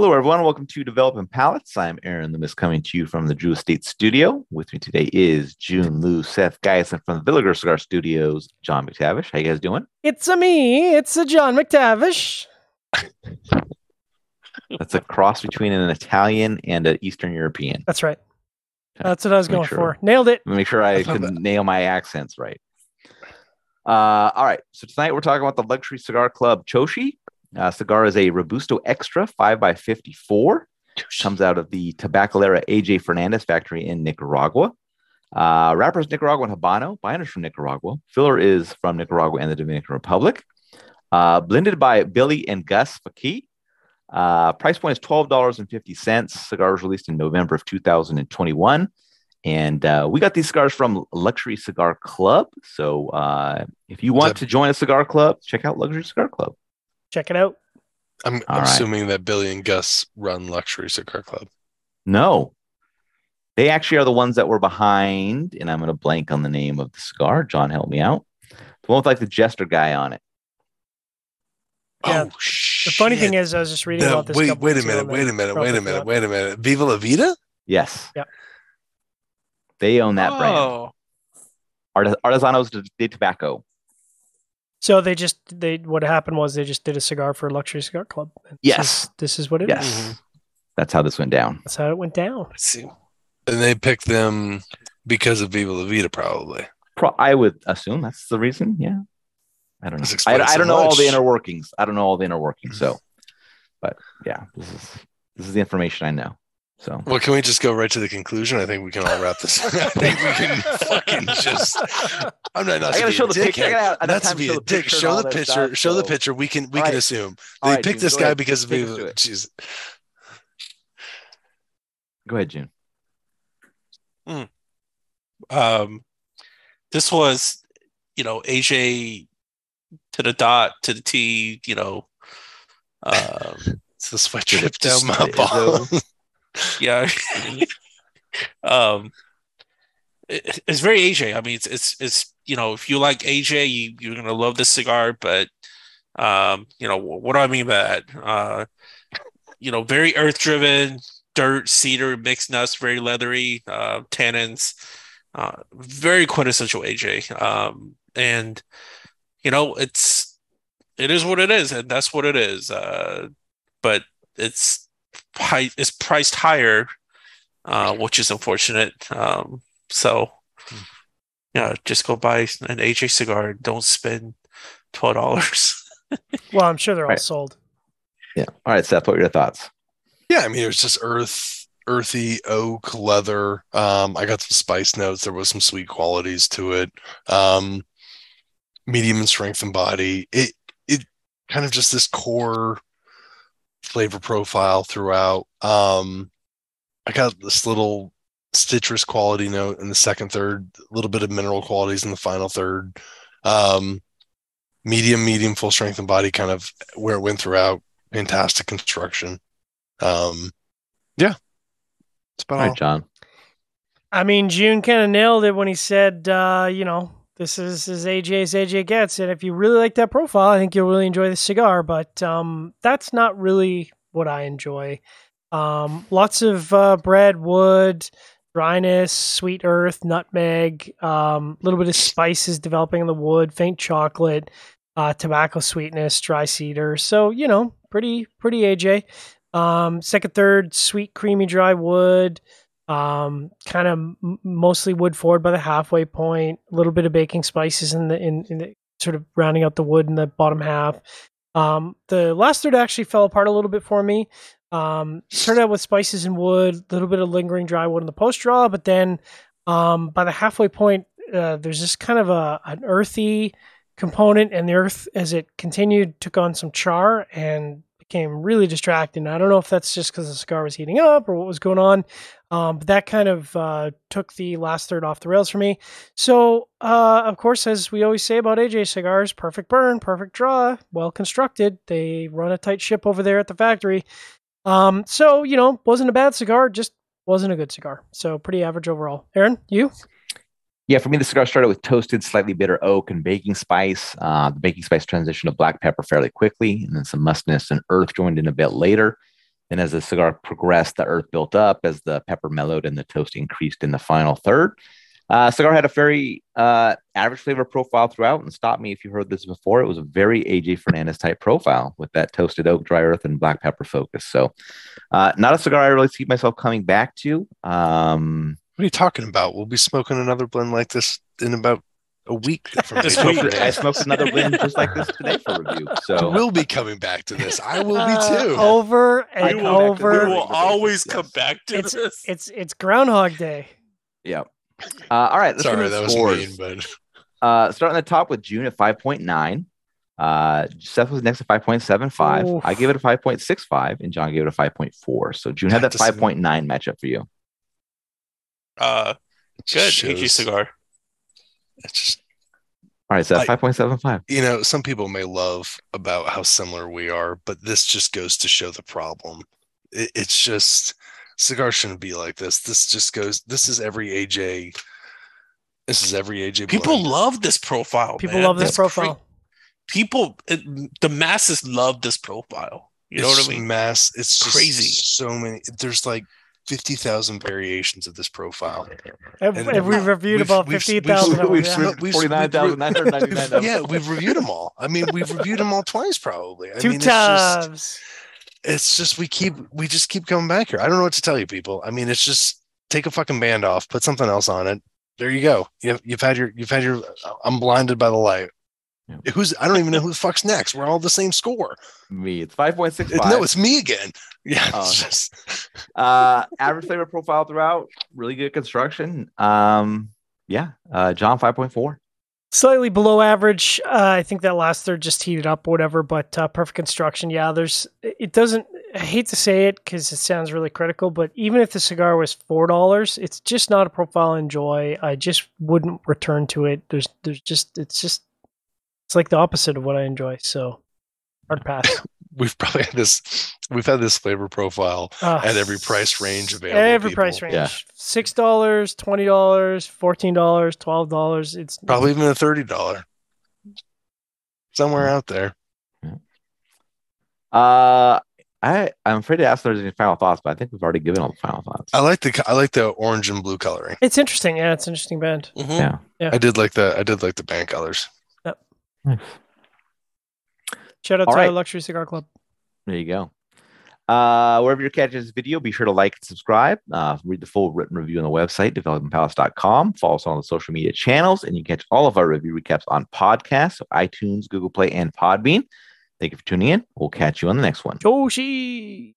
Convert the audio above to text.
Hello, everyone. Welcome to Developing Palates. I'm Aaron Loomis coming to you from the Drew Estate Studio. With me today is June Lou, Seth Geis, and from the Villager Cigar Studios, John McTavish. How you guys doing? It's a me. It's a John McTavish. That's a cross between an Italian and an Eastern European. That's right. That's what I was going sure. for. Nailed it. Make sure I I found can nail my accents right. Uh, all right. So tonight we're talking about the Luxury Cigar Club Choshi. Uh, cigar is a Robusto Extra 5x54. Comes out of the Tabacalera AJ Fernandez factory in Nicaragua. Uh, wrapper is Nicaraguan Habano. Binder from Nicaragua. Filler is from Nicaragua and the Dominican Republic. Uh, blended by Billy and Gus Fakih. Uh, price point is $12.50. Cigar was released in November of 2021. And uh, we got these cigars from Luxury Cigar Club. So uh, if you want to join a cigar club, check out Luxury Cigar Club. Check it out. I'm, I'm right. assuming that Billy and Gus run Luxury Cigar Club. No, they actually are the ones that were behind, and I'm going to blank on the name of the cigar. John, help me out. The one with like the jester guy on it. Oh, yeah. Oh, shit. The funny thing is, I was just reading No, about this. wait, wait a minute, wait a minute, wait a minute, wait a minute. Viva La Vida? Yes. Yep. They own that brand. Oh, Artis- Artesanos de, de Tobacco. So they just they what happened was they just did a cigar for a luxury cigar club. Yes. is- this is what it is. Yes. Mhm. That's how this went down. That's how it went down. Let's see. And they picked them because of Viva La Vida, probably. Pro- I would assume that's the reason. Yeah. I don't know. I, I don't know all the inner workings. I don't know all the inner workings. So, but yeah, this is this is the information I know. So Well, can we just go right to the conclusion? I think we can all wrap this. I think we can fucking just. I'm not. not I gotta to show a the picture. I dickhead, gotta Not enough to time to be show a the dick. picture and Show the picture. stuff, Show the picture. We can. We All can right. assume they right, picked June, this guy ahead. because of Take us Viva. to it. Jeez. go ahead, June. um, this was, you know, AJ to the dot to the T. You know, um, It's the sweat Did drip down my is balls. Yeah. um, it- it's very AJ. I mean, it's it's it's you know, if you like AJ, you you're gonna love this cigar. But um, you know, what do I mean by that? Uh, you know, very earth driven, dirt, cedar, mixed nuts, very leathery, uh, tannins, uh, very quintessential AJ. Um, and you know, it's it is what it is, and that's what it is. Uh, but it's high, it's priced higher, uh, which is unfortunate. Um, so yeah, just go buy an AJ cigar. and Don't spend twelve dollars. Well, I'm sure they're all Right. sold. Yeah. All right, Seth. What are your thoughts? Yeah, I mean, it was just earth, earthy oak leather. Um, I got some spice notes. There was some sweet qualities to it. Um, medium in strength and body. It, it kind of just this core flavor profile throughout. Um, I got this little citrus quality note in the second third, a little bit of mineral qualities in the final third. Um, medium, medium, full strength and body, kind of where it went throughout. Fantastic construction. Um, yeah, that's about All all. right, John. I mean, June kind of nailed it when he said, uh, you know, this is as AJ as AJ gets. And if you really like that profile, I think you'll really enjoy the cigar. But um, that's not really what I enjoy. Um, lots of uh, bread, wood, dryness, sweet earth, nutmeg, a um, little bit of spices developing in the wood, faint chocolate, uh, tobacco sweetness, dry cedar. So, you know, pretty, pretty AJ. Um, second, third, sweet, creamy, dry wood um, kind of m- mostly wood forward by the halfway point. A little bit of baking spices in the in, in the sort of rounding out the wood in the bottom half. Um, the last third actually fell apart a little bit for me. Um, started out with spices and wood, a little bit of lingering dry wood in the post draw, but then um, by the halfway point, uh, there's this kind of a an earthy component, and the earth as it continued took on some char and became really distracting. I don't know if that's just because the cigar was heating up or what was going on, um, but that kind of uh, took the last third off the rails for me. So, uh, of course, as we always say about AJ cigars, perfect burn, perfect draw, well constructed. They run a tight ship over there at the factory. Um, so you know, wasn't a bad cigar, just wasn't a good cigar. So pretty average overall. Aaron, you? Yeah, for me, the cigar started with toasted, slightly bitter oak and baking spice. Uh, the baking spice transitioned to black pepper fairly quickly, and then some mustiness and earth joined in a bit later. And as the cigar progressed, the earth built up as the pepper mellowed and the toast increased in the final third. Uh, cigar had a very uh, average flavor profile throughout, and stop me if you heard this before. It was a very AJ Fernandez type profile with that toasted oak, dry earth, and black pepper focus. So, uh, not a cigar I really see myself coming back to. Um, What are you talking about? We'll be smoking another blend like this in about a week. From This I week. smoked, I smoked another blend just like this today for review. So, We'll be coming back to this. I will be Uh, too. over and will- we we over. regular will always yes. come back to It's this. it's it's Groundhog Day. yeah. Uh, all right. Let's Sorry, that into was scores. mean, but Uh, starting at the top with June at 5.9. Uh, Seth was next at 5.75. Oof. I gave it a 5.65, and John gave it a 5.4. So June had that 5.9 matchup for you. Uh, it just good AJ shows- cigar. It's just All right, so 5.75. you know, some people may love about how similar we are, but this just goes to show the problem. It, it's just cigar shouldn't be like this. This just goes. This is every AJ. This is every AJ. People blend. love this profile. People man. love this It's cra- profile. people, it, the masses love this profile. You know what I mean? Mass. It's just Crazy. So many. There's like fifty thousand variations of this profile. Have, And have we we've- reviewed about fifty thousand? we've- We've yeah. served We've- 49,999 We've- yeah, we've reviewed them all. I mean, we've reviewed them all twice, probably. I Two mean, it's just- times. it's just we keep we just keep coming back here. I don't know what to tell you, people. I mean, it's just take a fucking band off, put something else on it. There you go. You've you've had your you've had your. Uh, I'm blinded by the light. Yeah. Who's I don't even know who the fuck's next. We're all the same score. Me, it's 5.65. It- no, it's me again. Yeah, it's just uh, average flavor profile throughout, really good construction. Um, yeah, uh, John, 5.4. Slightly below average. Uh, I think that last third just heated up, whatever. But uh, perfect construction. Yeah, there's. It doesn't. I hate to say it because it sounds really critical, but even if the cigar was four dollars, it's just not a profile I enjoy. I just wouldn't return to it. There's. There's just. It's just. It's like the opposite of what I enjoy. So, hard pass. We've probably had this we've had this flavor profile Uh, at every price range available. Every people. price range. Yeah. Six dollars, twenty dollars, fourteen dollars, twelve dollars. It's Probably even a thirty dollar. Somewhere out there. Uh, I, I'm afraid to ask if there's any final thoughts, but I think we've already given all the final thoughts. I like the I like the orange and blue coloring. it's interesting. Yeah, it's an interesting band. Mhm. Yeah. Yeah. I did like the I did like the band colors. Shout out All to right. Luxury Cigar Club. There you go. Uh, wherever you're catching this video, be sure to like and subscribe. Uh, read the full written review on the website, developingpalates.com. Follow us on the social media channels, and you can catch all of our review recaps on podcasts, so iTunes, Google Play, and Podbean. Thank you for tuning in. We'll catch you on the next one. Joshi.